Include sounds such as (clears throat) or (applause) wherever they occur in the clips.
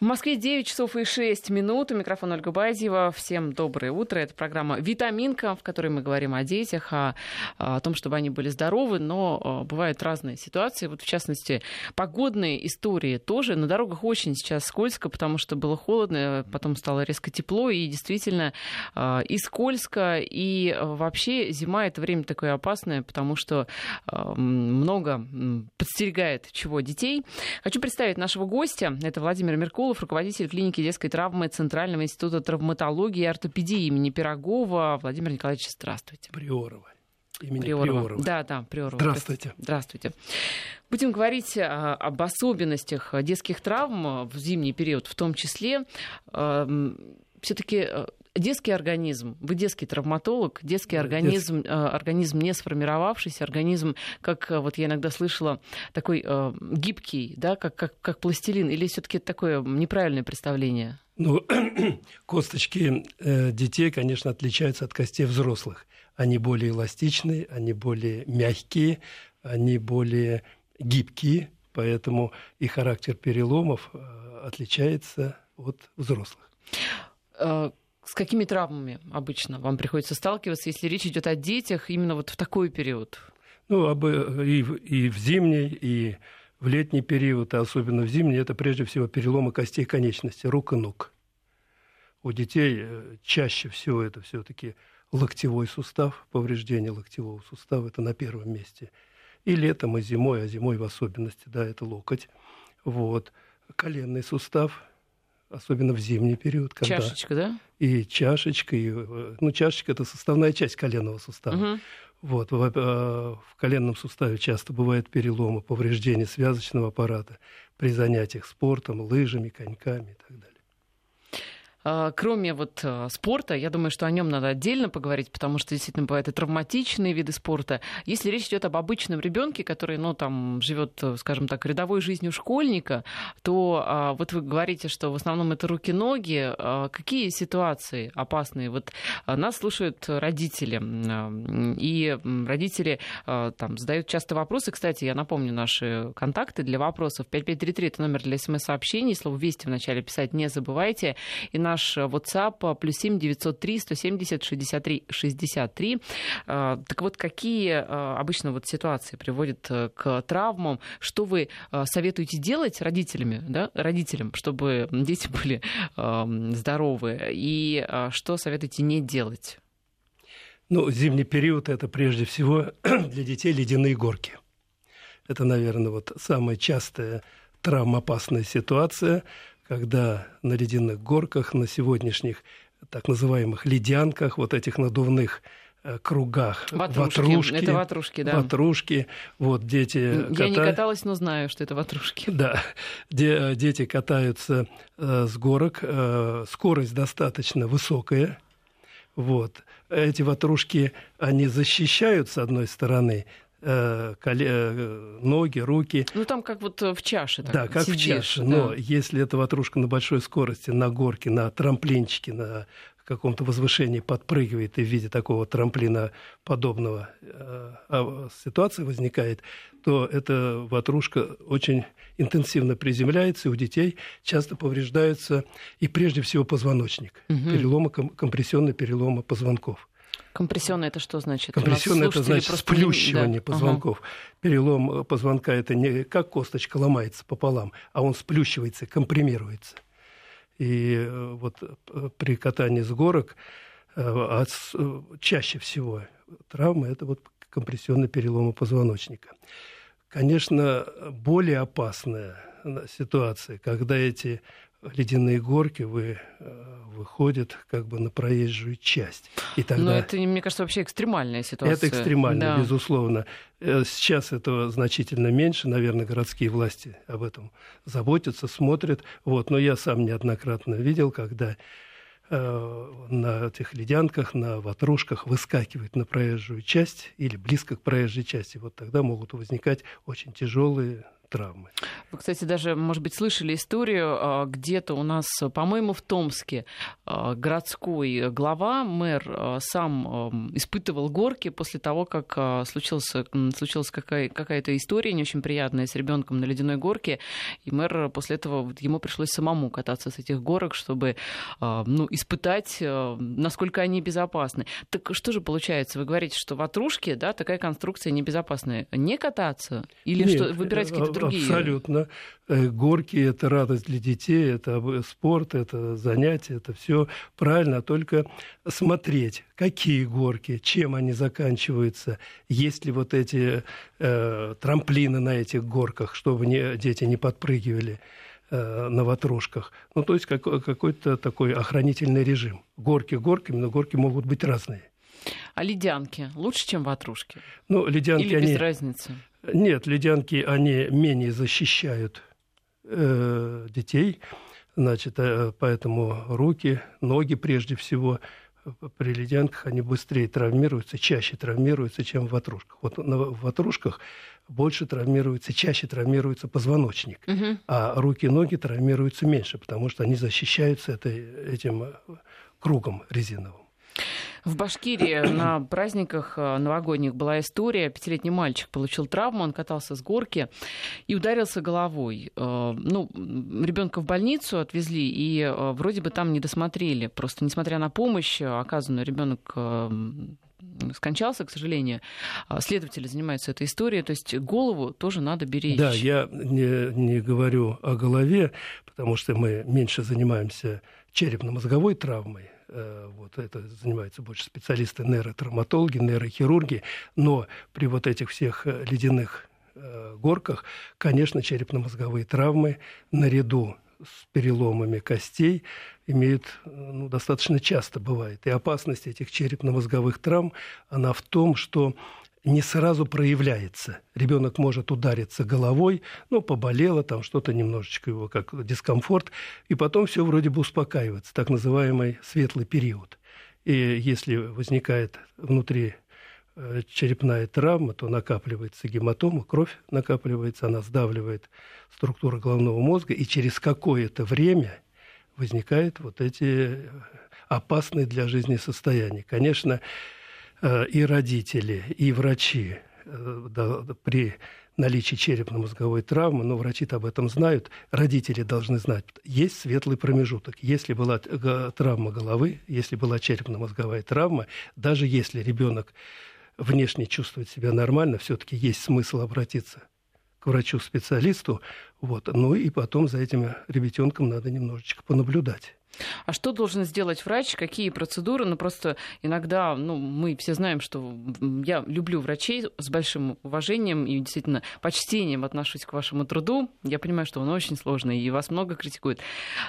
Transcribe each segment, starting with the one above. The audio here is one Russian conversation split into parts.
В Москве 9 часов и 6 минут. У микрофона Ольга Базьева. Всем доброе утро. Это программа «Витаминка», в которой мы говорим о детях, о, о том, чтобы они были здоровы, но бывают разные ситуации. Вот, в частности, погодные истории тоже. На дорогах очень сейчас скользко, потому что было холодно, потом стало резко тепло, и действительно и скользко, и вообще зима — это время такое опасное, потому что много подстерегает чего детей. Хочу представить нашего гостя. Это Владимир Меркулов Абдулов, руководитель клиники детской травмы Центрального института травматологии и ортопедии имени Пирогова. Владимир Николаевич, здравствуйте. Приорова. Имени Приорова. Приорова. Да, да, Приорова. Здравствуйте. Здравствуйте. Будем говорить а, об особенностях детских травм в зимний период, в том числе. Все-таки э, детский организм, вы детский травматолог, детский организм, детский. организм не сформировавшийся, организм, как э, вот я иногда слышала, такой э, гибкий, да, как, как, как пластилин, или все-таки такое неправильное представление? Ну, (clears throat) косточки э, детей, конечно, отличаются от костей взрослых. Они более эластичные, они более мягкие, они более гибкие, поэтому и характер переломов отличается от взрослых с какими травмами обычно вам приходится сталкиваться, если речь идет о детях именно вот в такой период? Ну, и, и в зимний, и в летний период, а особенно в зимний, это прежде всего переломы костей конечности, рук и ног. У детей э, чаще всего это все-таки локтевой сустав, повреждение локтевого сустава, это на первом месте. И летом, и зимой, а зимой в особенности, да, это локоть. Вот. Коленный сустав, особенно в зимний период. Когда чашечка, да? И чашечка, и, э, ну, чашечка – это составная часть коленного сустава. Угу. Вот, в, э, в коленном суставе часто бывают переломы, повреждения связочного аппарата при занятиях спортом, лыжами, коньками и так далее. А, кроме вот а, спорта, я думаю, что о нем надо отдельно поговорить, потому что действительно бывают и травматичные виды спорта. Если речь идет об обычном ребенке, который, ну, там, живет, скажем так, рядовой жизнью школьника, то а, вот вы говорите, что в основном это руки-ноги. Какие ситуации опасные? Вот нас слушают родители, и родители там задают часто вопросы. Кстати, я напомню наши контакты для вопросов. 5533 это номер для смс-сообщений. Слово «Вести» вначале писать не забывайте. И на наш WhatsApp плюс 7 903 170 63 63. Так вот, какие а, обычно вот ситуации приводят э, к травмам? Что вы а, советуете делать родителями, да, родителям, чтобы дети (laughs) были здоровы? И а, что советуете не делать? Ну, зимний период – это прежде всего (clears throat) для детей ледяные горки. Это, наверное, вот самая частая травмоопасная ситуация – когда на ледяных горках, на сегодняшних так называемых ледянках, вот этих надувных э, кругах. Ватрушки. ватрушки. Это ватрушки, да. Ватрушки. Вот дети Я ката... не каталась, но знаю, что это ватрушки. (laughs) Да. Де, дети катаются э, с горок. Э, скорость достаточно высокая. Вот. Эти ватрушки, они защищают, с одной стороны, Э, э, ноги, руки. Ну там как вот в чаше. Так, да, как сидишь, в чаше. Да. Но если эта ватрушка на большой скорости, на горке, на трамплинчике, на каком-то возвышении подпрыгивает и в виде такого трамплина подобного э, а, ситуации возникает, то эта ватрушка очень интенсивно приземляется, и у детей часто повреждаются и прежде всего позвоночник, угу. переломы, компрессионные переломы позвонков. Компрессионное это что значит? Компрессионное это значит сплющивание да. позвонков. Ага. Перелом позвонка это не как косточка ломается пополам, а он сплющивается, компримируется. И э, вот э, при катании с горок э, чаще всего травмы это вот компрессионные переломы позвоночника. Конечно, более опасная ситуация, когда эти ледяные горки вы, э, выходят как бы на проезжую часть. И тогда... Но это, мне кажется, вообще экстремальная ситуация. Это экстремально, да. безусловно. Э, сейчас этого значительно меньше, наверное, городские власти об этом заботятся, смотрят. Вот. Но я сам неоднократно видел, когда э, на этих ледянках, на ватрушках выскакивает на проезжую часть или близко к проезжей части. Вот тогда могут возникать очень тяжелые травмы. Вы, кстати, даже, может быть, слышали историю, а, где-то у нас, по-моему, в Томске а, городской глава, мэр, а, сам испытывал горки после того, как случилась, случилась какая- какая-то история не очень приятная с ребенком на ледяной горке, и мэр после этого ему пришлось самому кататься с этих горок, чтобы ну, испытать, насколько они безопасны. Так что же получается? Вы говорите, что ватрушки, да, такая конструкция небезопасная. Не кататься? Или Нет, что, выбирать какие-то другие? Абсолютно. Э, горки – это радость для детей, это спорт, это занятие, это все правильно. Только смотреть, какие горки, чем они заканчиваются, есть ли вот эти э, трамплины на этих горках, чтобы не, дети не подпрыгивали э, на ватрушках. Ну, то есть какой-то такой охранительный режим. Горки горками, но горки могут быть разные. А ледянки лучше, чем ватрушки? Ну, ледянки Или без они... разницы? Нет, ледянки, они менее защищают э, детей. Значит, э, поэтому руки, ноги прежде всего при ледянках они быстрее травмируются, чаще травмируются, чем в ватрушках. Вот на ватрушках больше травмируется, чаще травмируется позвоночник, угу. а руки и ноги травмируются меньше, потому что они защищаются этой, этим э, кругом резиновым. В Башкирии (clears throat) на праздниках э, новогодних была история. Пятилетний мальчик получил травму, он катался с горки и ударился головой. Э, ну, ребенка в больницу отвезли, и э, вроде бы там не досмотрели. Просто несмотря на помощь, оказанную ребенок скончался, к сожалению. А следователи занимаются этой историей, то есть голову тоже надо беречь. Да, я не, не говорю о голове, потому что мы меньше занимаемся черепно-мозговой травмой, вот это занимаются больше специалисты нейротравматологи, нейрохирурги, но при вот этих всех э, ледяных э, горках, конечно, черепно-мозговые травмы наряду с переломами костей имеют ну, достаточно часто бывает. И опасность этих черепно-мозговых травм, она в том, что не сразу проявляется. Ребенок может удариться головой, ну, поболело, там что-то немножечко его как дискомфорт, и потом все вроде бы успокаивается, так называемый светлый период. И если возникает внутри э, черепная травма, то накапливается гематома, кровь накапливается, она сдавливает структуру головного мозга, и через какое-то время возникают вот эти опасные для жизни состояния. Конечно, Э, и родители, и врачи э, да, при наличии черепно-мозговой травмы, но врачи-то об этом знают, родители должны знать, есть светлый промежуток. Если была травма головы, если была черепно-мозговая травма, даже если ребенок внешне чувствует себя нормально, все-таки есть смысл обратиться к врачу-специалисту, вот, ну и потом за этим ребятенком надо немножечко понаблюдать. А что должен сделать врач? Какие процедуры? Ну, просто иногда, ну, мы все знаем, что я люблю врачей с большим уважением и действительно почтением отношусь к вашему труду. Я понимаю, что он очень сложный, и вас много критикуют.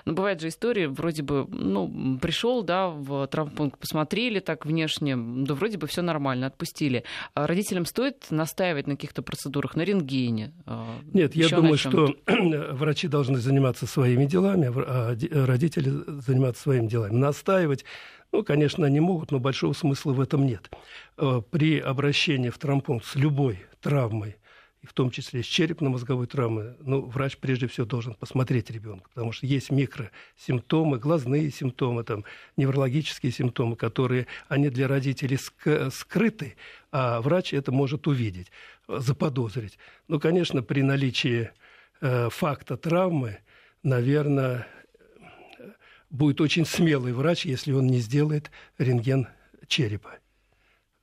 Но бывает же история, вроде бы, ну, пришел, да, в травмпункт, посмотрели так внешне, да вроде бы все нормально, отпустили. А родителям стоит настаивать на каких-то процедурах, на рентгене? А, Нет, я думаю, что (clears throat) врачи должны заниматься своими делами, а родители заниматься своими делами. Настаивать, ну, конечно, они могут, но большого смысла в этом нет. Э, при обращении в травмпункт с любой травмой, в том числе с черепно-мозговой травмой, ну, врач прежде всего должен посмотреть ребенка, потому что есть микросимптомы, глазные симптомы, там, неврологические симптомы, которые, они для родителей скрыты, а врач это может увидеть, заподозрить. Ну, конечно, при наличии э, факта травмы, наверное, будет очень смелый врач, если он не сделает рентген черепа.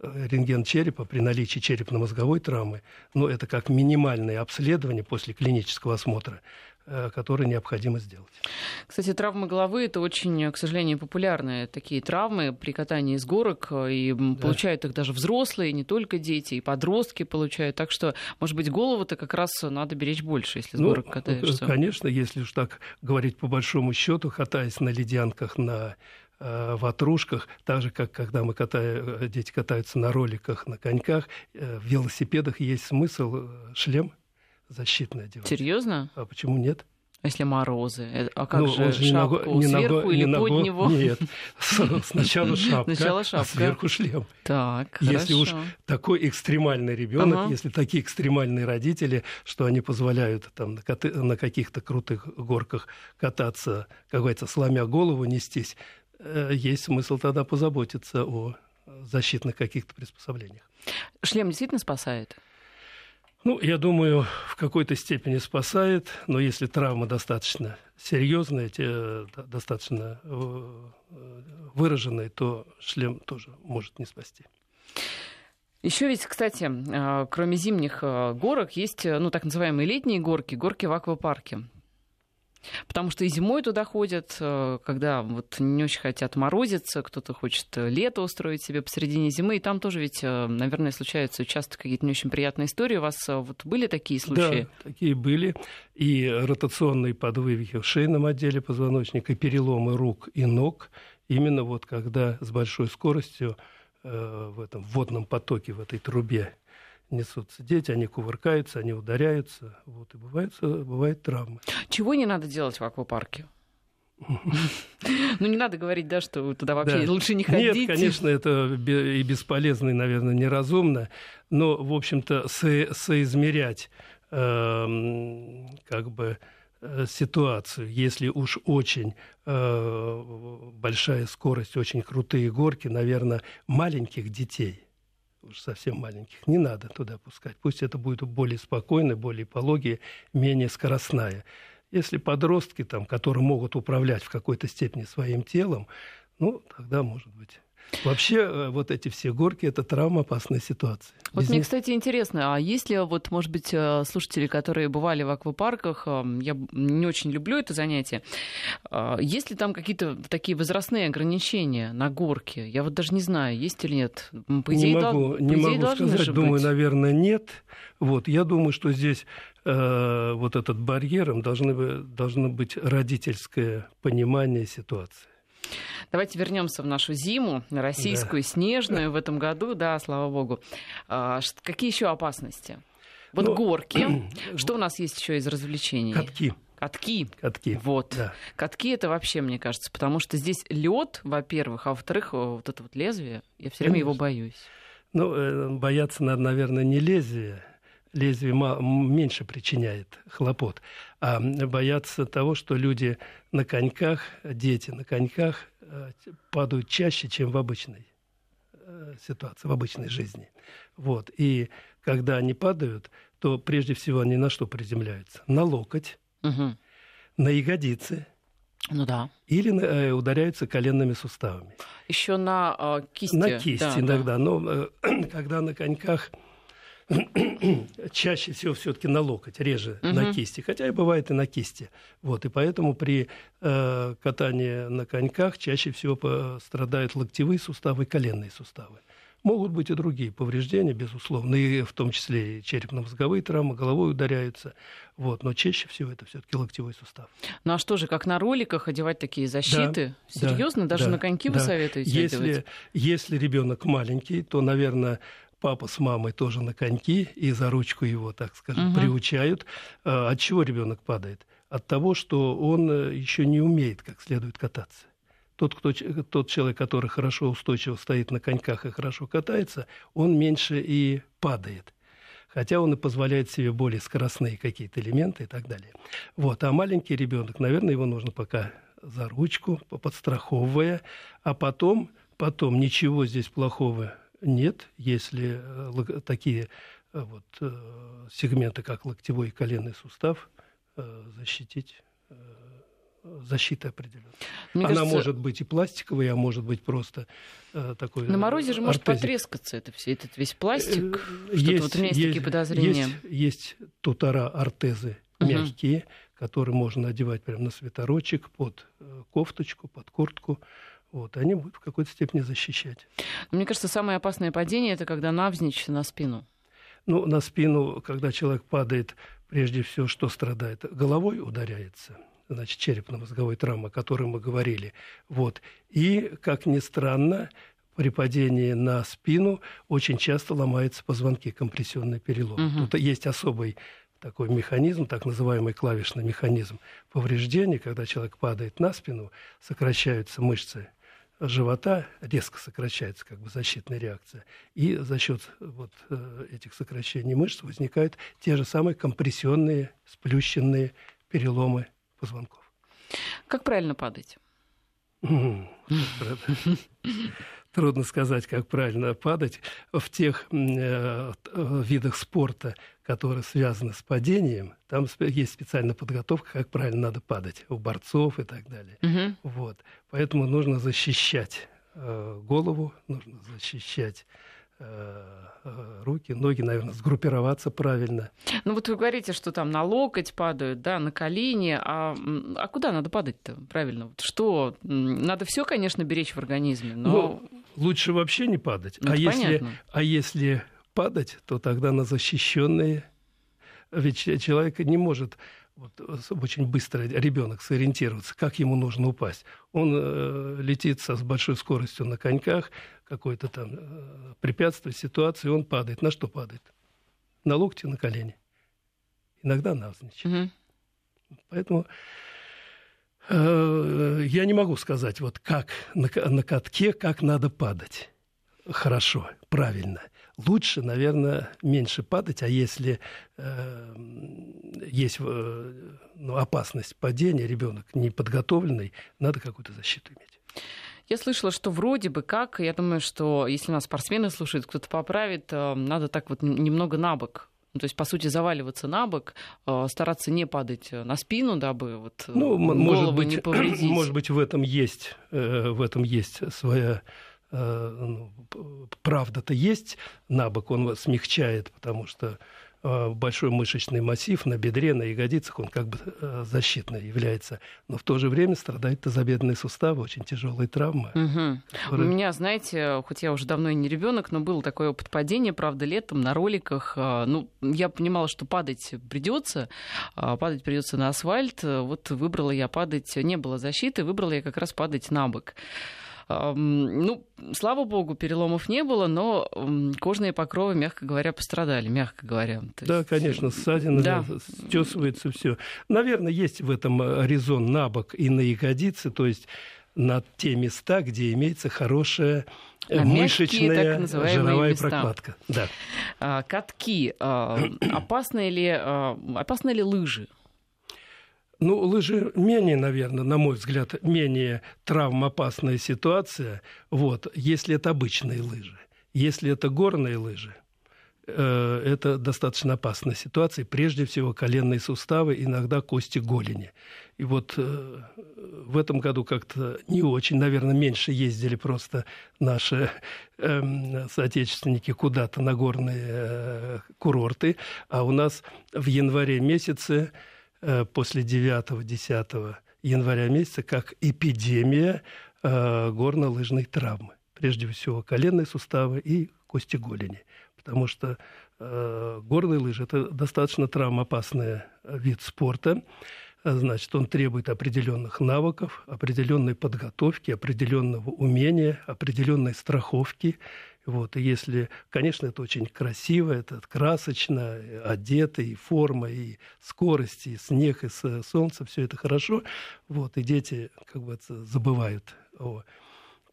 Э, рентген черепа при наличии черепно-мозговой травмы, ну, это как минимальное обследование после клинического осмотра. Э, которые необходимо сделать. Кстати, травмы головы это очень, к сожалению, популярные такие травмы при катании с горок, и да. получают их даже взрослые, не только дети, и подростки получают. Так что, может быть, голову-то как раз надо беречь больше, если с ну, горок катаешься. Конечно, если уж так говорить по большому счету, катаясь на ледянках, на э, ватрушках, так же, как когда мы катаем, э, дети катаются на роликах, на коньках, в велосипедах есть смысл шлем защитное делать. Серьезно? А почему нет? А если морозы? Э, а как ну, же шапку? Не сверху не или ногу, под него? Нет, (laughs) сначала шапка, сначала шапка. а сверху шлем. Так, Если уж такой экстремальный ребенок, ага. если такие экстремальные родители, что они позволяют там на, коты, на каких-то крутых горках кататься, как говорится, сломя голову нестись, э, есть смысл тогда позаботиться о защитных каких-то приспособлениях. Шлем действительно спасает? Ну, я думаю, в какой-то степени спасает, но если травма достаточно серьезная, достаточно э, выраженная, то шлем тоже может не спасти. Еще ведь, кстати, э, кроме зимних э, горок, есть ну, так называемые летние горки, горки в аквапарке. Потому что и зимой туда ходят, э, когда вот не очень хотят морозиться, кто-то хочет э, лето устроить себе посередине зимы, и там тоже ведь, э, наверное, случаются часто какие-то не очень приятные истории. У вас вот были такие случаи? Да, такие были. И ротационные подвывихи в шейном отделе позвоночника, переломы рук и ног, именно вот когда с большой скоростью в этом водном потоке, в этой трубе несутся дети, они кувыркаются, они ударяются, вот, и бывают, бывают травмы. Чего не надо делать в аквапарке? (laughs) Ну, не надо говорить, да, что туда вообще да. лучше не ходить. Нет, конечно, это и бесполезно, и, наверное, неразумно. Но, в общем-то, со- соизмерять э, как бы э, ситуацию, если уж очень э, большая скорость, очень крутые горки, наверное, маленьких детей – уж совсем маленьких, не надо туда пускать. Пусть это будет более спокойно, более пологие, менее скоростная. Если подростки, там, которые могут управлять в какой-то степени своим телом, ну, тогда, может быть, Вообще, э, вот эти все горки – это травмоопасная ситуация. Вот Без мне, них... кстати, интересно, а есть ли, вот, может быть, э, слушатели, которые бывали в аквапарках, я не очень люблю это занятие, есть ли там какие-то такие возрастные ограничения на горке? Я вот даже не знаю, есть или нет. По идее, не могу, дол... не по идее, могу сказать, думаю, быть. наверное, нет. Вот, я думаю, что здесь э, вот этот барьером должны, должно быть родительское понимание ситуации. Давайте вернемся в нашу зиму, российскую, да. снежную в этом году, да, слава богу. А, какие еще опасности? Вот ну, горки. (clears throat) Что у нас есть еще из развлечений? Катки. Катки. Катки. Вот. Да. Катки это вообще, мне кажется, потому что здесь лед, во-первых, а во-вторых, вот это вот лезвие, я все время его боюсь. Ну, э, бояться надо, наверное, не лезвие, лезвие меньше причиняет хлопот, а боятся того, что люди на коньках, дети на коньках э, падают чаще, чем в обычной э, ситуации, в обычной жизни. Вот. И когда они падают, то прежде всего они на что приземляются? На локоть, угу. на ягодицы. Ну да. Или э, ударяются коленными суставами. Еще на э, кисти. На кисти да, иногда. Да. Но э, (clears throat) когда на коньках (coughs) чаще всего все-таки на локоть, реже угу. на кисти, хотя и бывает и на кисти. Вот, и поэтому при э, катании на коньках чаще всего страдают локтевые суставы и коленные суставы. Могут быть и другие повреждения, безусловно, и в том числе и черепно-мозговые травмы, головой ударяются. Вот, но чаще всего это все-таки локтевой сустав. Ну а что же, как на роликах одевать такие защиты? Да, Серьезно? Да, Даже да, на коньки да. вы советуете если, одевать? Если ребенок маленький, то, наверное, папа с мамой тоже на коньки и за ручку его, так скажем, угу. приучают. А, от чего ребенок падает? От того, что он э, еще не умеет как следует кататься. Тот, кто, тот человек, который хорошо устойчиво стоит на коньках и хорошо катается, он меньше и падает. Хотя он и позволяет себе более скоростные какие-то элементы и так далее. Вот. А маленький ребенок, наверное, его нужно пока за ручку, подстраховывая, а потом, потом ничего здесь плохого нет, если э, такие э, вот, э, сегменты, как локтевой и коленный сустав, защитить защита определенная. Мне Она кажется... может быть и пластиковая, а может быть просто э, такой. На морозе же может потрескаться это все, этот весь пластик. Есть, вот у меня есть, есть такие подозрения. Есть, есть тутара ортезы угу. мягкие, которые можно надевать прямо на свитерочек под кофточку, под куртку вот, они будут в какой-то степени защищать. Мне кажется, самое опасное падение это когда навзничь на спину. Ну, на спину, когда человек падает, прежде всего, что страдает? Головой ударяется, значит, черепно-мозговой травма, о которой мы говорили. Вот. И, как ни странно, при падении на спину очень часто ломаются позвонки, компрессионный перелом. Угу. Тут есть особый такой механизм, так называемый клавишный механизм повреждения, когда человек падает на спину, сокращаются мышцы живота, резко сокращается как бы защитная реакция, и за счет вот э, этих сокращений мышц возникают те же самые компрессионные, сплющенные переломы позвонков. Как правильно падать? (laughs) Трудно сказать, как правильно падать. В тех э, видах спорта, которые связаны с падением, там есть специальная подготовка, как правильно надо падать, у борцов и так далее. Угу. Вот. Поэтому нужно защищать э, голову, нужно защищать Э, э, руки, ноги, наверное, сгруппироваться правильно. Ну вот вы говорите, что там на локоть падают, да, на колени, а, а куда надо падать-то правильно? Вот что? Надо все, конечно, беречь в организме, но... Ну, лучше вообще не падать. Ну, а, если, а если падать, то тогда на защищенные. Ведь человек не может вот, очень быстро ребенок сориентироваться, как ему нужно упасть. Он э, летит со, с большой скоростью на коньках, какое-то там э, препятствие, ситуация, и он падает. На что падает? На локти, на колени. Иногда навзничь. Угу. Поэтому э, я не могу сказать, вот как на, на катке, как надо падать. Хорошо, правильно – лучше, наверное, меньше падать, а если э, есть э, ну, опасность падения, ребенок неподготовленный, надо какую-то защиту иметь. Я слышала, что вроде бы как, я думаю, что если нас спортсмены слушают, кто-то поправит, э, надо так вот немного на бок ну, то есть, по сути, заваливаться на бок, э, стараться не падать на спину, дабы вот ну, голову может быть, не (clears throat) повредить. Может быть, в этом есть, в этом есть своя Э, правда-то есть на бок, он смягчает, потому что э, большой мышечный массив на бедре, на ягодицах, он как бы э, защитный является. Но в то же время страдает тазобедренные суставы, очень тяжелые травмы. Угу. Которые... У меня, знаете, хоть я уже давно и не ребенок, но был такой опыт падения, правда, летом на роликах. Ну, я понимала, что падать придется, падать придется на асфальт. Вот выбрала я падать, не было защиты, выбрала я как раз падать на бок. Ну, слава богу, переломов не было, но кожные покровы, мягко говоря, пострадали, мягко говоря. То да, есть... конечно, ссадина, да. стесывается все. Наверное, есть в этом э, резон на бок и на ягодицы, то есть на те места, где имеется хорошая э, мышечная жировая места. прокладка. Да. А, катки. А, (clears throat) опасны ли, а, опасны ли лыжи? Ну, лыжи менее, наверное, на мой взгляд, менее травмоопасная ситуация, вот, если это обычные лыжи. Если это горные лыжи, э, это достаточно опасная ситуация. Прежде всего, коленные суставы, иногда кости голени. И вот э, в этом году как-то не очень, наверное, меньше ездили просто наши э, соотечественники куда-то на горные э, курорты. А у нас в январе месяце после 9-10 января месяца как эпидемия э, горно-лыжной травмы. Прежде всего, коленные суставы и кости голени. Потому что э, горные лыжи – это достаточно травмоопасный вид спорта. Значит, он требует определенных навыков, определенной подготовки, определенного умения, определенной страховки. Вот, и если, конечно, это очень красиво, это красочно, одето, и форма, и скорость, и снег, и солнце, все это хорошо. Вот, и дети как бы забывают о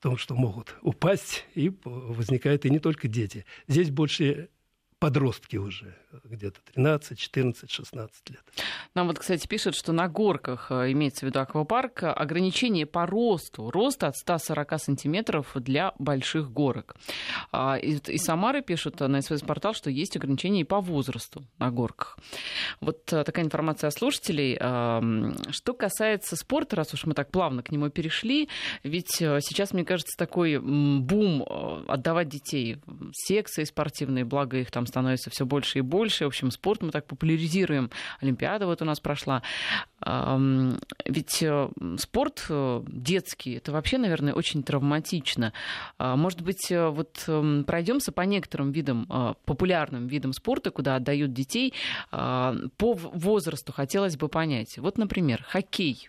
том, что могут упасть, и возникает и не только дети. Здесь больше подростки уже, где-то 13, 14, 16 лет. Нам вот, кстати, пишут, что на горках, э, имеется в виду аквапарк, ограничение по росту, рост от 140 сантиметров для больших горок. А, из Самары пишут на СВС-портал, что есть ограничения и по возрасту на горках. Вот э, такая информация от слушателей. Что касается спорта, раз уж мы так плавно к нему перешли, ведь э, сейчас, мне кажется, такой бум отдавать детей секции спортивные, благо их там становится все больше и больше. В общем, спорт мы так популяризируем. Олимпиада вот у нас прошла. Ведь э, спорт э, детский, это вообще, наверное, очень травматично. А, может быть, э, вот эм, пройдемся по некоторым видам, популярным видам спорта, куда отдают детей. А, по возрасту хотелось бы понять. Вот, например, хоккей.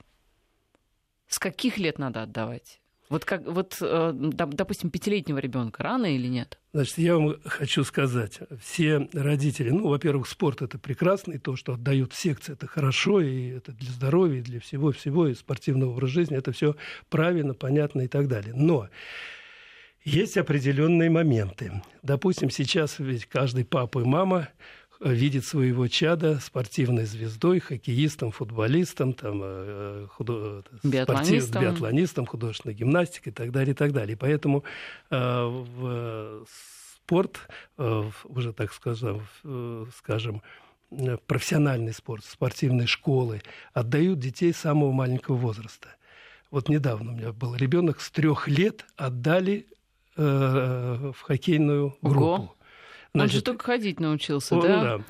С каких лет надо отдавать? Вот, как, вот э, допустим, пятилетнего ребенка рано или нет? Значит, я вам хочу сказать, все родители, ну, во-первых, спорт это прекрасно, и то, что отдают в секции, это хорошо, и это для здоровья, и для всего-всего, и спортивного образа жизни, это все правильно, понятно и так далее. Но есть определенные моменты. Допустим, сейчас ведь каждый папа и мама видит своего чада спортивной звездой, хоккеистом, футболистом, там, э, худо... биатлонистом. Спортив... биатлонистом, художественной гимнастикой и так далее, и так далее. И поэтому э, в спорт, э, уже так скажем, э, скажем, профессиональный спорт, спортивные школы отдают детей самого маленького возраста. Вот недавно у меня был ребенок с трех лет отдали э, в хоккейную группу. Ого. Значит, Он же только ходить научился, он, да? Да.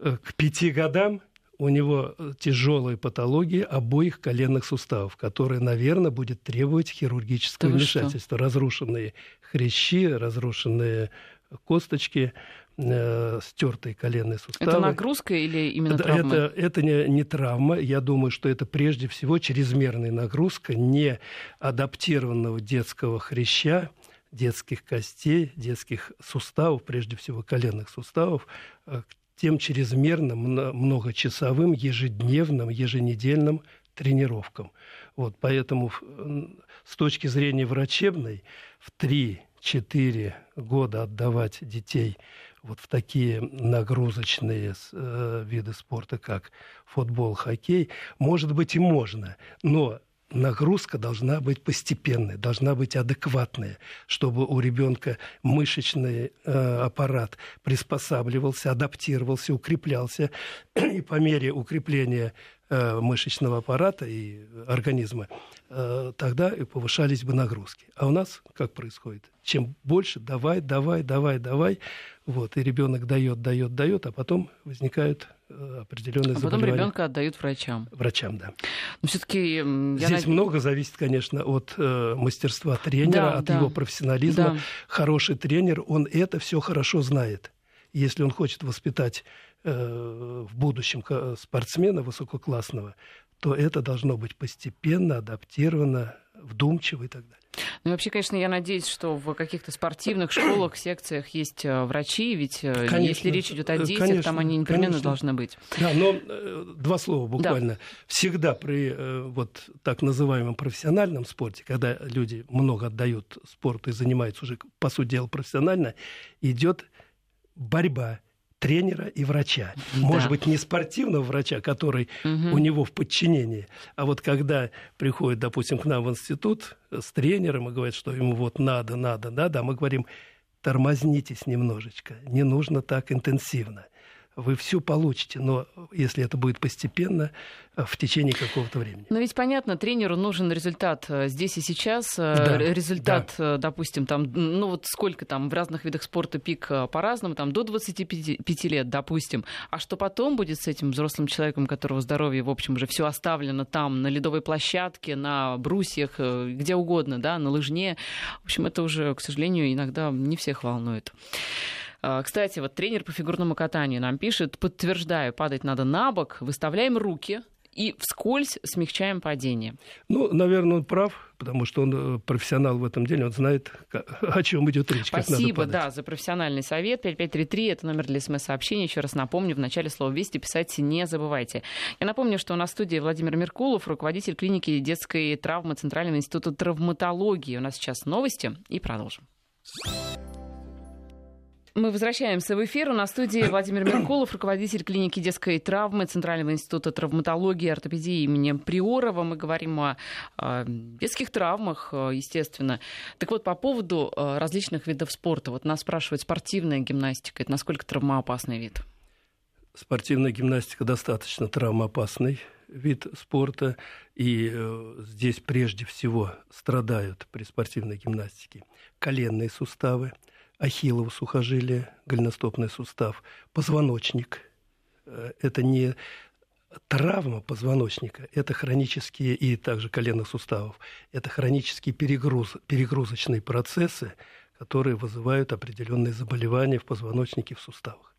Э, к пяти годам у него тяжелые патологии обоих коленных суставов, которые, наверное, будет требовать хирургического да вмешательства. Разрушенные хрящи, разрушенные косточки, э, стертые коленные суставы. Это нагрузка или именно травма? Это, это не, не травма. Я думаю, что это прежде всего чрезмерная нагрузка не адаптированного детского хряща, детских костей, детских суставов, прежде всего коленных суставов, э, к тем чрезмерно многочасовым, ежедневным, еженедельным тренировкам. Вот, поэтому с точки зрения врачебной в 3-4 года отдавать детей вот в такие нагрузочные э, виды спорта, как футбол, хоккей, может быть и можно, но нагрузка должна быть постепенной, должна быть адекватная, чтобы у ребенка мышечный э, аппарат приспосабливался, адаптировался, укреплялся, и по мере укрепления э, мышечного аппарата и организма, э, тогда и повышались бы нагрузки. А у нас как происходит? Чем больше давай, давай, давай, давай, вот, и ребенок дает, дает, дает, а потом возникают определенные а потом ребенка отдают врачам. Врачам, да. Но все-таки здесь над... много зависит, конечно, от э, мастерства тренера, да, от да. его профессионализма. Да. Хороший тренер, он это все хорошо знает. Если он хочет воспитать э, в будущем спортсмена высококлассного, то это должно быть постепенно адаптировано, вдумчиво и так далее. Ну и вообще, конечно, я надеюсь, что в каких-то спортивных школах, секциях есть э, врачи, ведь э, конечно, если речь идет о детях, конечно, там они непременно конечно. должны быть. Да, но э, два слова буквально. Да. Всегда при вот так называемом профессиональном спорте, когда люди много отдают спорту и занимаются уже, по сути дела, профессионально, идет борьба тренера и врача. Да. Может быть, не спортивного врача, который угу. у него в подчинении, а вот когда приходит, допустим, к нам в институт с тренером и говорит, что ему вот надо, надо, надо, а мы говорим, тормознитесь немножечко, не нужно так интенсивно вы все получите, но если это будет постепенно, э, в течение какого-то времени. Но ведь понятно, тренеру нужен результат э, здесь и сейчас. Э, да, результат, да. допустим, там, ну вот сколько там в разных видах спорта пик по-разному, там до 25 лет, допустим. А что потом будет с этим взрослым человеком, которого здоровье, в общем, уже все оставлено там, на ледовой площадке, на брусьях, где угодно, да, на лыжне. В общем, это уже, к сожалению, иногда не всех волнует. А, кстати, вот тренер по фигурному катанию нам пишет, подтверждаю, падать надо на бок, выставляем руки, и вскользь смягчаем падение. Ну, наверное, он прав, потому что он э, профессионал в этом деле, он знает, о чем идет речь. Спасибо, да, за профессиональный совет. 5533 это номер для смс-сообщения. Еще раз напомню, в начале слова «Вести» писать не забывайте. Я напомню, что у нас в студии Владимир Меркулов, руководитель клиники детской травмы Центрального института травматологии. У нас сейчас новости и продолжим. Мы возвращаемся в эфир. На студии (coughs) Владимир Меркулов, руководитель клиники детской травмы Центрального института травматологии и ортопедии имени Приорова. Мы говорим о, детских травмах, естественно. Так вот, по поводу э, различных видов спорта. Вот нас спрашивают, спортивная гимнастика, это насколько травмоопасный вид? Спортивная гимнастика достаточно травмоопасный вид спорта, и э, здесь прежде всего страдают при спортивной гимнастике коленные суставы – ахиллово сухожилие, голеностопный сустав, позвоночник. Э, это не травма позвоночника, это хронические и также коленных суставов, это хронические перегруз, перегрузочные процессы, которые вызывают определенные заболевания в позвоночнике, в суставах.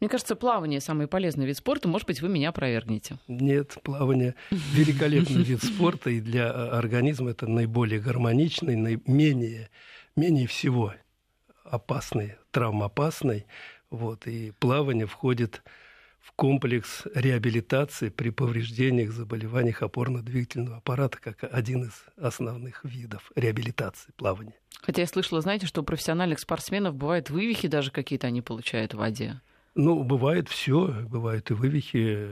Мне кажется, плавание самый полезный вид спорта. Может быть, вы меня опровергнете. Нет, плавание великолепный вид спорта, и для организма это наиболее гармоничный, наименее, менее всего опасный, травмоопасный. Вот, и плавание входит в комплекс реабилитации при повреждениях, заболеваниях опорно-двигательного аппарата как один из основных видов реабилитации плавания. Хотя я слышала, знаете, что у профессиональных спортсменов бывают вывихи даже какие-то они получают в воде. Ну, бывает все, бывают и вывихи,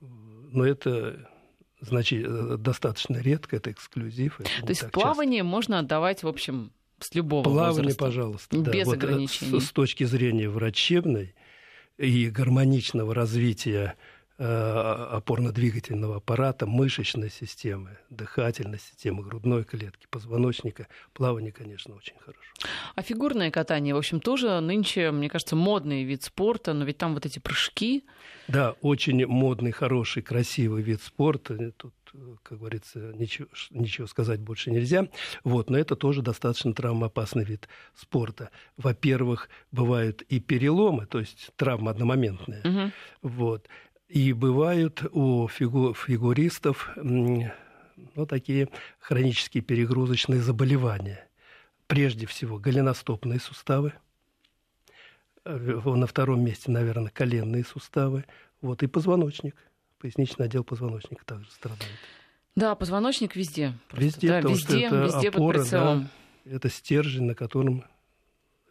но это значит, достаточно редко, это эксклюзив. Это То есть плавание часто. можно отдавать, в общем, с любого Плавание, возраста. пожалуйста. Без да. ограничений. Вот, с, с точки зрения врачебной и гармоничного развития э, опорно-двигательного аппарата, мышечной системы, дыхательной системы, грудной клетки, позвоночника. Плавание, конечно, очень хорошо. А фигурное катание, в общем, тоже нынче, мне кажется, модный вид спорта, но ведь там вот эти прыжки. Да, очень модный, хороший, красивый вид спорта. Тут как говорится, ничего, ничего сказать больше нельзя. Вот, но это тоже достаточно травмоопасный вид спорта. Во-первых, бывают и переломы, то есть травмы одномоментные. Угу. Вот. И бывают у фигу, фигуристов ну, такие хронические перегрузочные заболевания. Прежде всего, голеностопные суставы. Э, на втором месте, наверное, коленные суставы. Вот, и позвоночник поясничный отдел позвоночника также страдает. Да, позвоночник везде. Просто. Везде, да, везде, это везде опора, под прицелом. Да, это стержень, на котором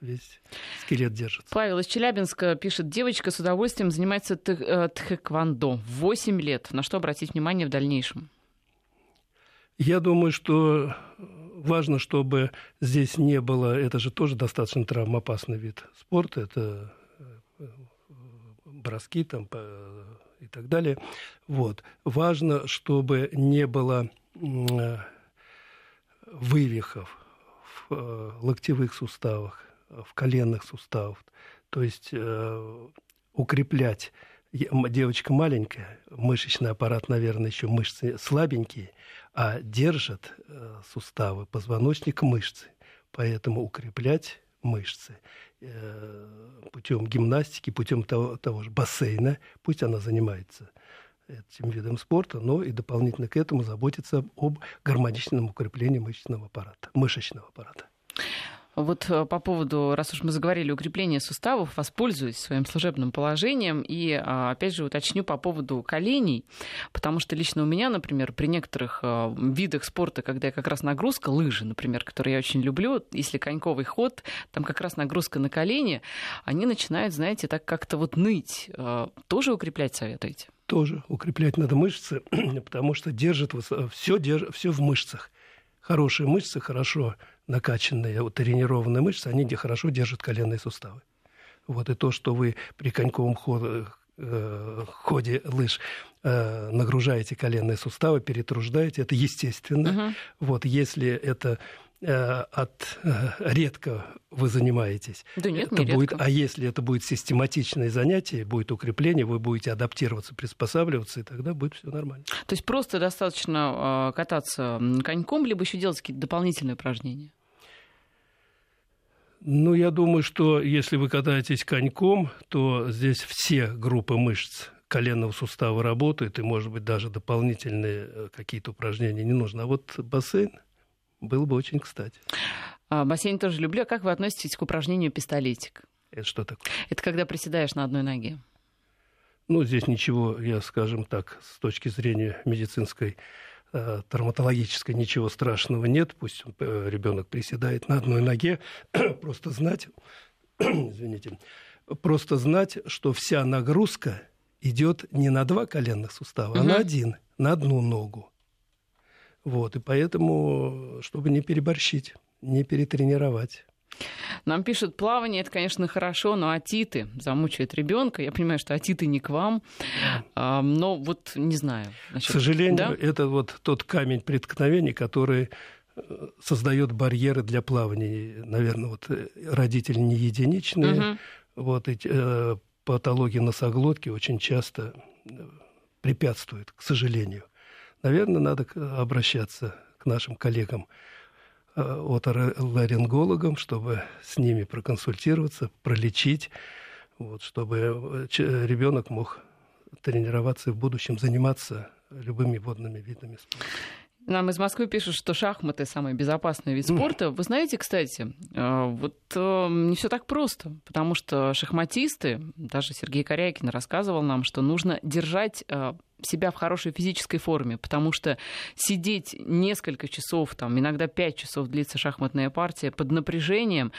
весь скелет держится. Павел из Челябинска пишет, девочка с удовольствием занимается э, тхэквондо. 8 лет. На что обратить внимание в дальнейшем? Я думаю, что важно, чтобы здесь не было... Это же тоже достаточно травмоопасный вид спорта. Это э, броски, там, и так далее. Вот. Важно, чтобы не было вывихов в э, локтевых суставах, в коленных суставах. То есть э, укреплять девочка маленькая, мышечный аппарат, наверное, еще мышцы слабенькие, а держат э, суставы, позвоночник мышцы. Поэтому укреплять мышцы Э, путем гимнастики, путем того, того же бассейна, пусть она занимается этим видом спорта, но и дополнительно к этому заботиться об гармоничном укреплении мышечного аппарата, мышечного аппарата. Вот э, по поводу, раз уж мы заговорили, укрепления суставов, воспользуюсь своим служебным положением и, а, опять же, уточню по поводу коленей, потому что лично у меня, например, при некоторых э, видах спорта, когда я как раз нагрузка, лыжи, например, которые я очень люблю, если коньковый ход, там как раз нагрузка на колени, они начинают, знаете, так как-то вот ныть. Э, тоже укреплять советуете? Тоже укреплять надо мышцы, (clears throat) потому что держит все, держит, все в мышцах. Хорошие мышцы хорошо накачанные, вот, тренированные мышцы, они хорошо держат коленные суставы. Вот и то, что вы при коньковом ходе, э, ходе лыж э, нагружаете коленные суставы, перетруждаете, это естественно. Uh-huh. Вот если это Э, от э, редко вы занимаетесь. Да нет, это не будет, редко. а если это будет систематичное занятие, будет укрепление, вы будете адаптироваться, приспосабливаться, и тогда будет все нормально. То есть просто достаточно э, кататься коньком, либо еще делать какие-то дополнительные упражнения? Ну, я думаю, что если вы катаетесь коньком, то здесь все группы мышц коленного сустава работают, и, может быть, даже дополнительные какие-то упражнения не нужно. А вот бассейн – было бы очень кстати. А, бассейн тоже люблю. А как вы относитесь к упражнению пистолетик? Это что такое? Это когда приседаешь на одной ноге. Ну, здесь ничего, я, скажем так, с точки зрения медицинской, э, травматологической, ничего страшного нет. Пусть э, ребенок приседает на одной ноге. (clears throat) просто знать, (clears throat) извините, просто знать, что вся нагрузка идет не на два коленных сустава, угу. а на один, на одну ногу. Вот, и поэтому, чтобы не переборщить, не перетренировать. Нам пишут, плавание это, конечно, хорошо, но атиты замучают ребенка. Я понимаю, что атиты не к вам, а, но вот не знаю. Значит, к сожалению, да? это вот тот камень преткновения, который э, создает барьеры для плавания. Наверное, вот э, родители не единичные. Угу. Вот эти э, патологии носоглотки очень часто э, препятствуют, к сожалению наверное, надо обращаться к нашим коллегам э, от ларингологам, чтобы с ними проконсультироваться, пролечить. вот, чтобы ребенок мог тренироваться и в будущем заниматься любыми водными видами спорта. Нам из Москвы пишут, что шахматы самый безопасный вид спорта. Вы знаете, кстати, э, вот э, не все так просто, потому что шахматисты, даже Сергей Корякин рассказывал нам, что нужно держать э, себя в хорошей физической форме, потому что сидеть несколько часов, там, иногда пять часов длится шахматная партия под напряжением,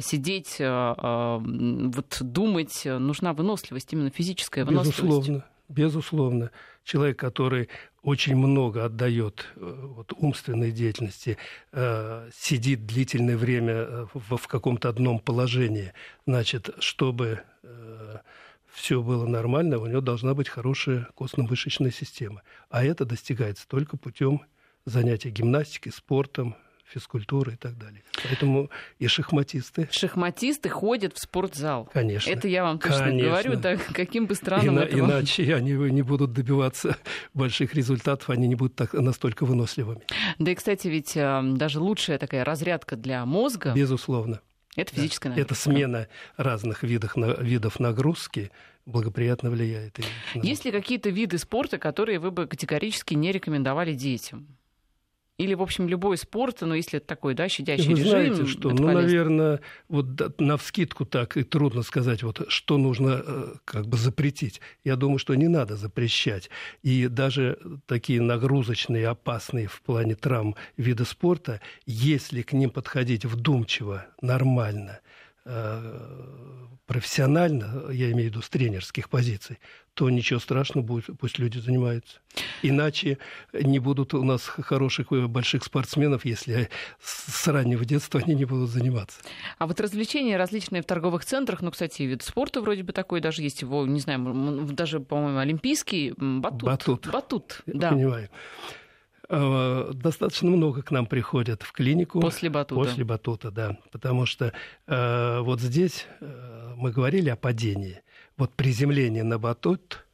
сидеть, вот думать, нужна выносливость, именно физическая выносливость. Безусловно, безусловно. Человек, который очень много отдает э, вот, умственной деятельности, э, сидит длительное время э, в, в каком-то одном положении, значит, чтобы э, все было нормально, у него должна быть хорошая костно-мышечная система. А это достигается только путем занятия гимнастикой, спортом, физкультуры и так далее. Поэтому и шахматисты. Шахматисты ходят в спортзал. Конечно. Это я вам точно конечно. говорю, да, каким бы странным Ина- это Иначе они не будут добиваться (laughs) больших результатов, они не будут так, настолько выносливыми. Да и, кстати, ведь э, даже лучшая такая разрядка для мозга. Безусловно. Это физическая да. нагрузка. Это смена разных видов, видов нагрузки благоприятно влияет. Есть ли какие-то виды спорта, которые вы бы категорически не рекомендовали детям? Или, в общем, любой спорт, но если это такой, да, щадящий Вы режим. знаете, что, ну, полезно. наверное, вот на вскидку так и трудно сказать, вот что нужно э, как бы запретить. Я думаю, что не надо запрещать. И даже такие нагрузочные, опасные в плане травм виды спорта, если к ним подходить вдумчиво, нормально – Э, профессионально, я имею в виду с тренерских позиций, то ничего страшного будет, пусть люди занимаются. Иначе не будут у нас хороших э, больших спортсменов, если с раннего детства они не будут заниматься. А вот развлечения различные в торговых центрах, ну, кстати, вид спорта вроде бы такой, даже есть его, не знаю, даже, по-моему, олимпийский батут. Батут. Батут, да. понимаю. Э, достаточно много к нам приходят в клинику. После батута. После батута, да. Потому что э, вот здесь э, мы говорили о падении. Вот приземление на батут,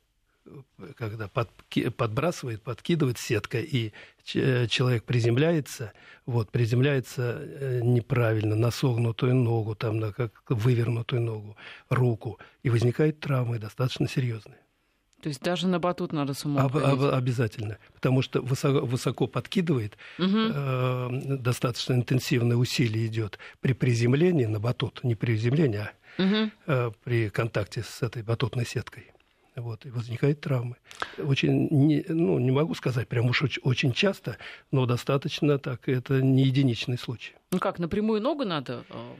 когда под, подбрасывает, подкидывает сетка, и человек приземляется, вот, приземляется э, неправильно, на согнутую ногу, там, на как вывернутую ногу, руку, и возникает травмы достаточно серьезные. То есть даже на батут надо с умом об, об, Обязательно, потому что высоко, высоко подкидывает, угу. э, достаточно интенсивное усилие идет при приземлении на батут, не при приземлении, а угу. э, при контакте с этой батутной сеткой. Вот, и возникают травмы. Очень, не, ну, не могу сказать, прям уж очень, очень часто, но достаточно так, это не единичный случай. Ну как, напрямую ногу надо э,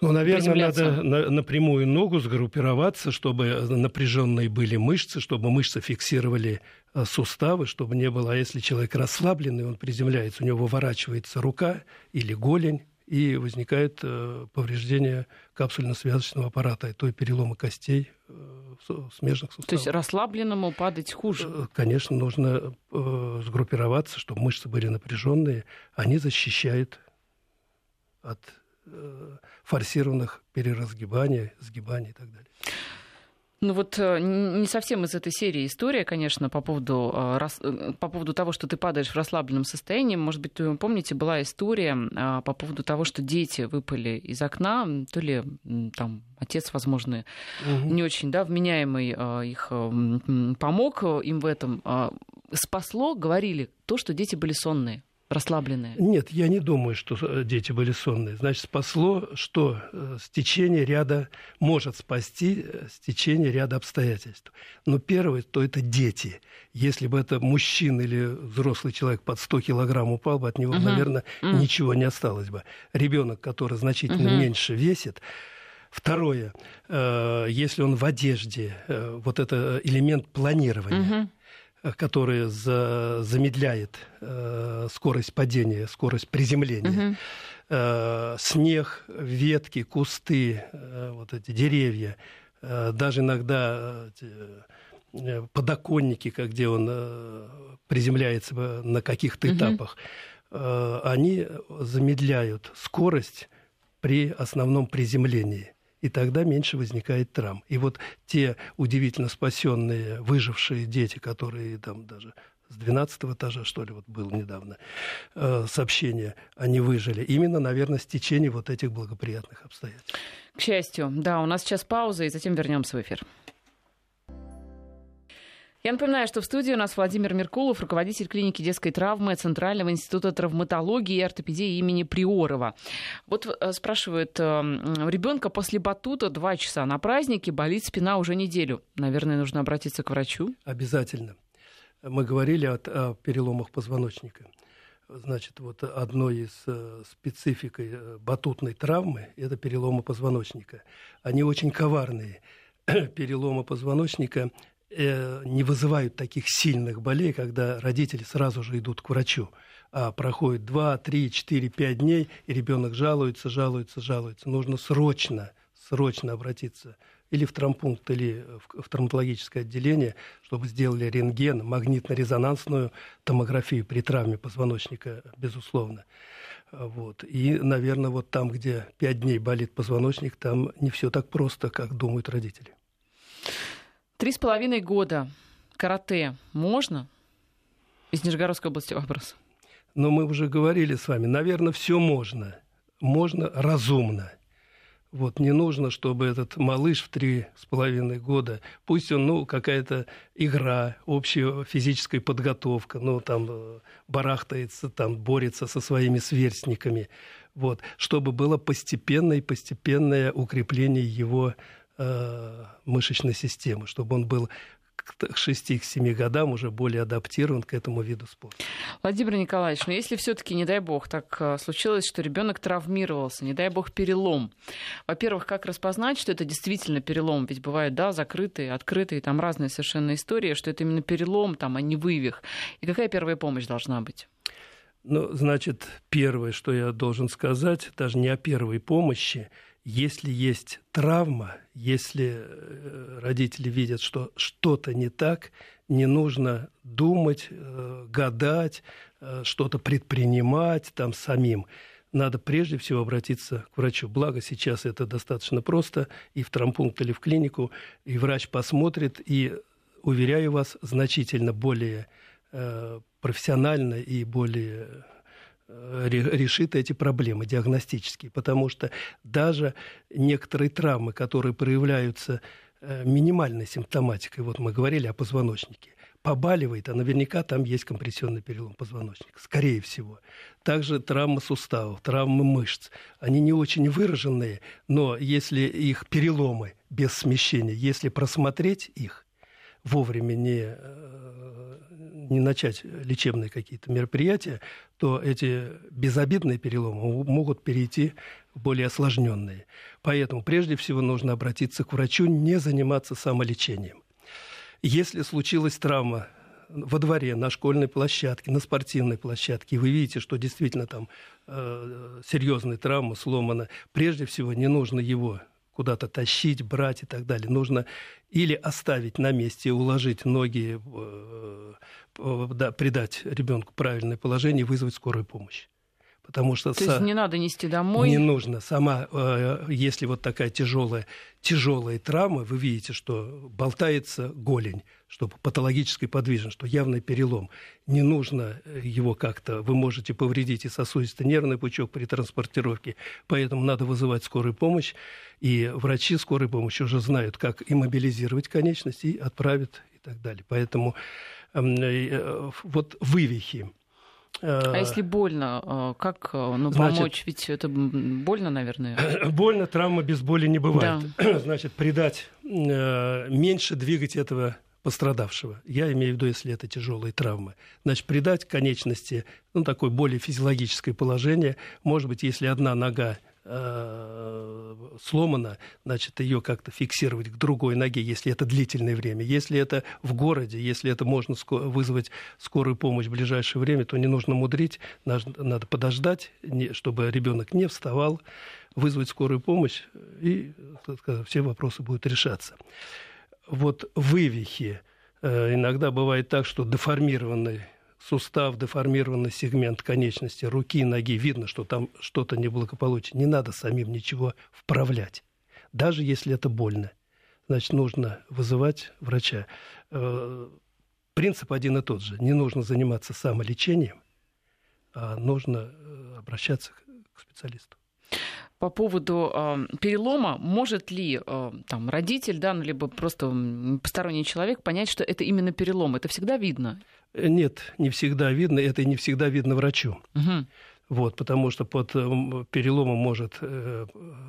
ну, наверное, надо на, на прямую ногу сгруппироваться, чтобы напряженные были мышцы, чтобы мышцы фиксировали э, суставы, чтобы не было. А если человек расслабленный, он приземляется, у него выворачивается рука или голень, и возникает э, повреждение капсульно-связочного аппарата, и то и переломы костей э, смежных суставов. То есть расслабленному падать хуже? Э, конечно, нужно э, сгруппироваться, чтобы мышцы были напряженные. Они защищают от форсированных переразгибаний, сгибаний и так далее. Ну вот э, не совсем из этой серии история, конечно, по поводу, э, по поводу того, что ты падаешь в расслабленном состоянии. Может быть, вы помните, была история по поводу того, что дети выпали из окна, то ли там отец, возможно, угу. не очень да, вменяемый их помог им в этом. Спасло, говорили, то, что дети были сонные расслабленные? Нет, я не думаю, что э, дети были сонные. Значит, спасло, что э, стечение ряда может спасти э, стечение ряда обстоятельств. Но первое, то это дети. Если бы это мужчина или взрослый человек под 100 килограмм упал бы, от него, угу. наверное, угу. ничего не осталось бы. Ребенок, который значительно угу. меньше весит, Второе, если он в одежде, вот это элемент планирования. Угу которая за, замедляет э, скорость падения, скорость приземления. Угу. Э, снег, ветки, кусты, э, вот эти деревья, э, даже иногда э, подоконники, как где он э, приземляется на каких-то угу. этапах, э, они замедляют скорость при основном приземлении и тогда меньше возникает травм. И вот те удивительно спасенные, выжившие дети, которые там даже с 12 этажа, что ли, вот было недавно э, сообщение, они выжили. Именно, наверное, с течения вот этих благоприятных обстоятельств. К счастью, да, у нас сейчас пауза, и затем вернемся в эфир. Я напоминаю, что в студии у нас Владимир Меркулов, руководитель клиники детской травмы Центрального института травматологии и ортопедии имени Приорова. Вот э, спрашивают, э, ребенка после батута два часа на празднике, болит спина уже неделю. Наверное, нужно обратиться к врачу? Обязательно. Мы говорили о, о переломах позвоночника. Значит, вот одной из э, спецификой батутной травмы – это переломы позвоночника. Они очень коварные. (clears throat) Переломы позвоночника Э, не вызывают таких сильных болей, когда родители сразу же идут к врачу. А проходит 2, 3, 4, 5 дней, и ребенок жалуется, жалуется, жалуется. Нужно срочно, срочно обратиться или в травмпункт, или в, в травматологическое отделение, чтобы сделали рентген, магнитно-резонансную томографию при травме позвоночника, безусловно. Вот. И, наверное, вот там, где 5 дней болит позвоночник, там не все так просто, как думают родители. Три с половиной года карате можно? Из Нижегородской области вопрос. Но мы уже говорили с вами, наверное, все можно. Можно разумно. Вот не нужно, чтобы этот малыш в три с половиной года, пусть он, ну, какая-то игра, общая физическая подготовка, ну, там, э, барахтается, там, борется со своими сверстниками, вот, чтобы было постепенное и постепенное укрепление его Э, мышечной системы, чтобы он был к 6-7 годам уже более адаптирован к этому виду спорта. Владимир Николаевич, но ну, если все-таки, не дай бог, так э, случилось, что ребенок травмировался, не дай бог, перелом. Во-первых, как распознать, что это действительно перелом? Ведь бывают, да, закрытые, открытые, там разные совершенно истории, что это именно перелом, там, а не вывих. И какая первая помощь должна быть? Ну, значит, первое, что я должен сказать, даже не о первой помощи, если есть травма, если э, родители видят, что что-то не так, не нужно думать, э, гадать, э, что-то предпринимать там самим. Надо прежде всего обратиться к врачу. Благо сейчас это достаточно просто, и в травмпункт или в клинику, и врач посмотрит, и, уверяю вас, значительно более профессионально и более решит эти проблемы диагностические, потому что даже некоторые травмы, которые проявляются э, минимальной симптоматикой, вот мы говорили о позвоночнике, побаливает, а наверняка там есть компрессионный перелом позвоночника, скорее всего. Также травмы суставов, травмы мышц, они не очень выраженные, но если их переломы без смещения, если просмотреть их, вовремя не, э, не начать лечебные какие-то мероприятия, то эти безобидные переломы могут перейти в более осложненные. Поэтому прежде всего нужно обратиться к врачу, не заниматься самолечением. Если случилась травма во дворе, на школьной площадке, на спортивной площадке, и вы видите, что действительно там э, серьезная травма сломана, прежде всего не нужно его куда-то тащить, брать и так далее. Нужно или оставить на месте, уложить ноги, э, да, придать ребенку правильное положение и вызвать скорую помощь. Потому что То есть не надо нести домой? Не нужно. Сама, э, если вот такая тяжелая, тяжелая травма, вы видите, что болтается голень, что патологической подвижен, что явный перелом. Не нужно его как-то, вы можете повредить и сосудистый нервный пучок при транспортировке, поэтому надо вызывать скорую помощь, и врачи скорой помощи уже знают, как иммобилизировать конечность и отправят и так далее. Поэтому эм, э, вот вывихи, а если больно, как ну, Значит, помочь? Ведь это больно, наверное. (clears throat) Больно, травма без боли не бывает. Да. (clears throat) Значит, придать, э, меньше двигать этого пострадавшего. Я имею в виду, если это тяжелые травмы. Значит, придать конечности ну, такое более физиологическое положение. Может быть, если одна нога Э, сломана, значит, ее как-то фиксировать к другой ноге, если это длительное время. Если это в городе, если это можно вызвать скорую помощь в ближайшее время, то не нужно мудрить, надо подождать, чтобы ребенок не вставал, вызвать скорую помощь, и сказать, все вопросы будут решаться. Вот вывихи. Э, иногда бывает так, что деформированный сустав, деформированный сегмент конечности руки, ноги, видно, что там что-то неблагополучно. Не надо самим ничего вправлять, даже если это больно. Значит, нужно вызывать врача. Э, принцип один и тот же. Не нужно заниматься самолечением, а нужно э, обращаться к специалисту по поводу э, перелома, может ли э, там, родитель, да, ну, либо просто посторонний человек понять, что это именно перелом? Это всегда видно? Нет, не всегда видно. Это не всегда видно врачу. Угу. Вот, потому что под переломом может э,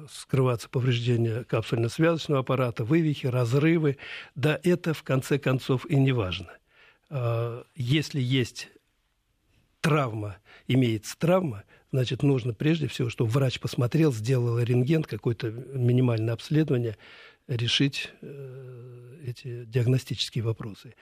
скрываться повреждение капсульно-связочного аппарата, вывихи, разрывы. Да, это в конце концов и не важно. Э, если есть травма, имеется травма, значит, нужно прежде всего, чтобы врач посмотрел, сделал рентген, какое-то минимальное обследование, решить э, эти диагностические вопросы.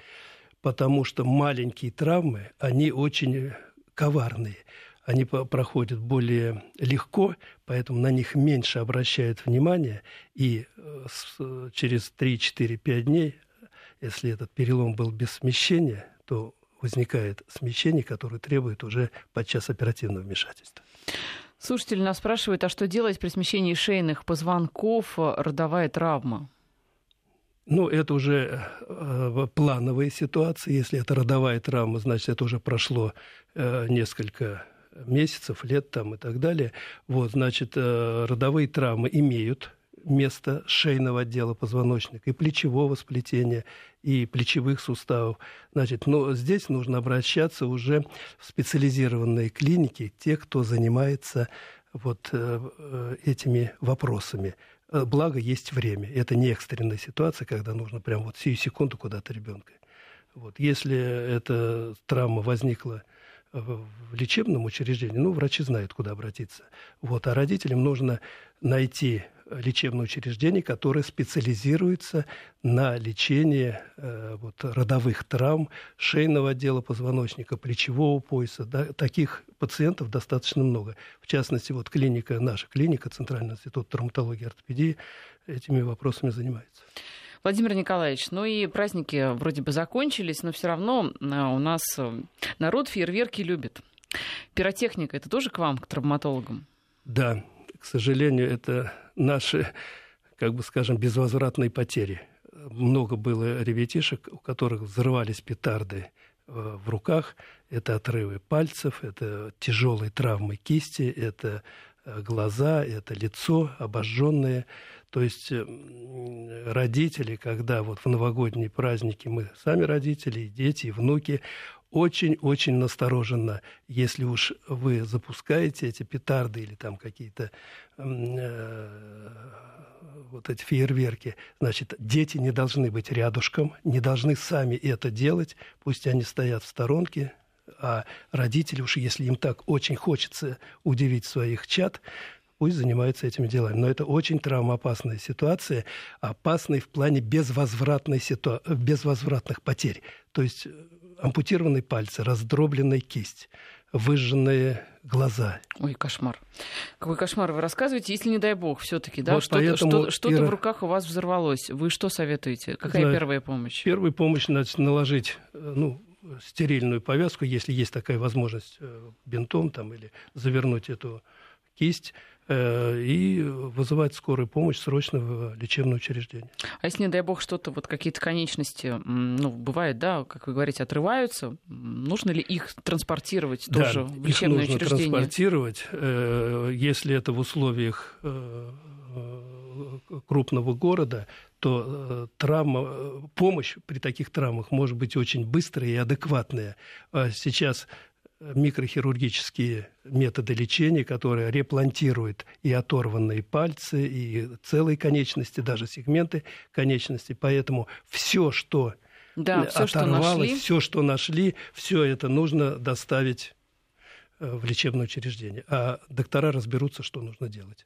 Потому что маленькие травмы, они очень коварные. Они проходят более легко, поэтому на них меньше обращают внимание. И э, через 3-4-5 дней, если этот перелом был без смещения, то возникает смещение, которое требует уже подчас оперативного вмешательства. Слушатель нас спрашивает, а что делать при смещении шейных позвонков, э, родовая травма? Ну, это уже э, плановые ситуации. Если это родовая травма, значит, это уже прошло э, несколько месяцев, лет там и так далее. Вот, значит, э, родовые травмы имеют место шейного отдела позвоночника и плечевого сплетения, и плечевых суставов. Значит, но здесь нужно обращаться уже в специализированные клиники, те, кто занимается вот э, э, этими вопросами. Э, благо, есть время. Это не экстренная ситуация, когда нужно прямо вот сию секунду куда-то ребенка. Вот. Если эта травма возникла в лечебном учреждении, ну, врачи знают, куда обратиться. Вот. А родителям нужно найти лечебное учреждение, которое специализируется на лечении э, вот, родовых травм, шейного отдела позвоночника, плечевого пояса. Да, таких пациентов достаточно много. В частности, вот клиника, наша клиника, Центральный институт травматологии и ортопедии этими вопросами занимается. Владимир Николаевич, ну и праздники вроде бы закончились, но все равно э, у нас э, народ фейерверки любит. Пиротехника это тоже к вам, к травматологам? Да, к сожалению, это наши, как бы скажем, безвозвратные потери. Много было ребятишек, у которых взрывались петарды э, в руках. Это отрывы пальцев, это тяжелые травмы кисти, это глаза, это лицо обожженное. То есть родители, когда вот в новогодние праздники мы сами родители, дети, внуки, очень-очень настороженно, если уж вы запускаете эти петарды или там какие-то э, вот эти фейерверки, значит, дети не должны быть рядышком, не должны сами это делать, пусть они стоят в сторонке, а родители уж, если им так очень хочется удивить своих чад, пусть занимаются этими делами. Но это очень травмоопасная ситуация, опасная в плане безвозвратной ситу... безвозвратных потерь. То есть э, ампутированные пальцы, раздробленная кисть, выжженные глаза. Ой, кошмар. Какой кошмар вы рассказываете, если не дай бог все-таки, да, вот что-то, что, что-то и... в руках у вас взорвалось. Вы что советуете? Какая Знаете, первая помощь? Первая помощь значит, наложить, ну, стерильную повязку, если есть такая возможность, э, бинтом там или завернуть эту кисть, Э, и вызывать скорую помощь срочно в лечебное учреждение. А если, не дай бог, что-то, вот какие-то конечности, ну, бывает, да, как вы говорите, отрываются, нужно ли их транспортировать да, тоже в лечебное их нужно учреждение? транспортировать, э, если это в условиях э, крупного города, то травма, помощь при таких травмах может быть очень быстрая и адекватная. А сейчас микрохирургические методы лечения, которые реплантируют и оторванные пальцы, и целые конечности, даже сегменты конечностей. Поэтому все, что да, все, оторвалось, что все, что нашли, все это нужно доставить э, в лечебное учреждение. А доктора разберутся, что нужно делать.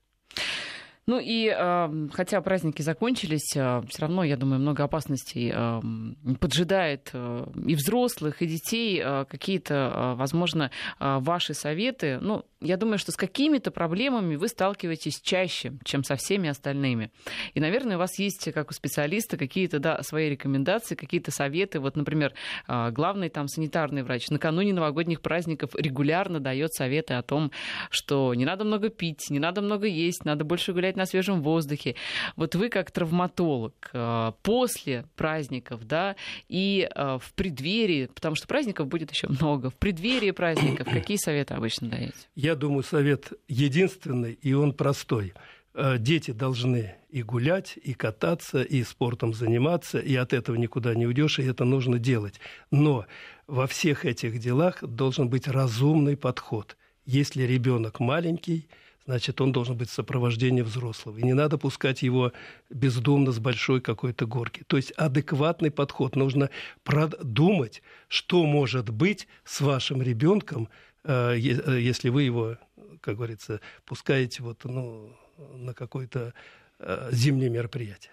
Ну и э, хотя праздники закончились, э, все равно, я думаю, много опасностей э, поджидает э, и взрослых, и детей. Э, какие-то, возможно, ваши советы. Ну, я думаю, что с какими-то проблемами вы сталкиваетесь чаще, чем со всеми остальными. И, наверное, у вас есть, как у специалиста, какие-то да, свои рекомендации, какие-то советы. Вот, например, главный там санитарный врач накануне новогодних праздников регулярно дает советы о том, что не надо много пить, не надо много есть, надо больше гулять гулять на свежем воздухе. Вот вы как травматолог э, после праздников, да, и э, в преддверии, потому что праздников будет еще много, в преддверии праздников (coughs) какие советы обычно даете? Я думаю, совет единственный, и он простой – Э, дети должны и гулять, и кататься, и спортом заниматься, и от этого никуда не уйдешь, и это нужно делать. Но во всех этих делах должен быть разумный подход. Если ребенок маленький, значит, он должен быть в сопровождении взрослого. И не надо пускать его бездумно с большой какой-то горки. То есть адекватный подход. Нужно продумать, что может быть с вашим ребенком, э, э, если вы его, как говорится, пускаете вот, ну, на какое-то э, зимнее мероприятие.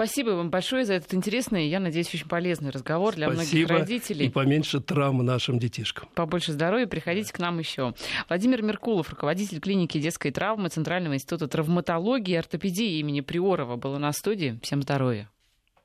Спасибо вам большое за этот интересный, я надеюсь, очень полезный разговор для Спасибо, многих родителей. И поменьше травм нашим детишкам. Побольше здоровья, приходите к нам еще. Владимир Меркулов, руководитель клиники детской травмы Центрального института травматологии и ортопедии имени Приорова, был у нас в студии. Всем здоровья.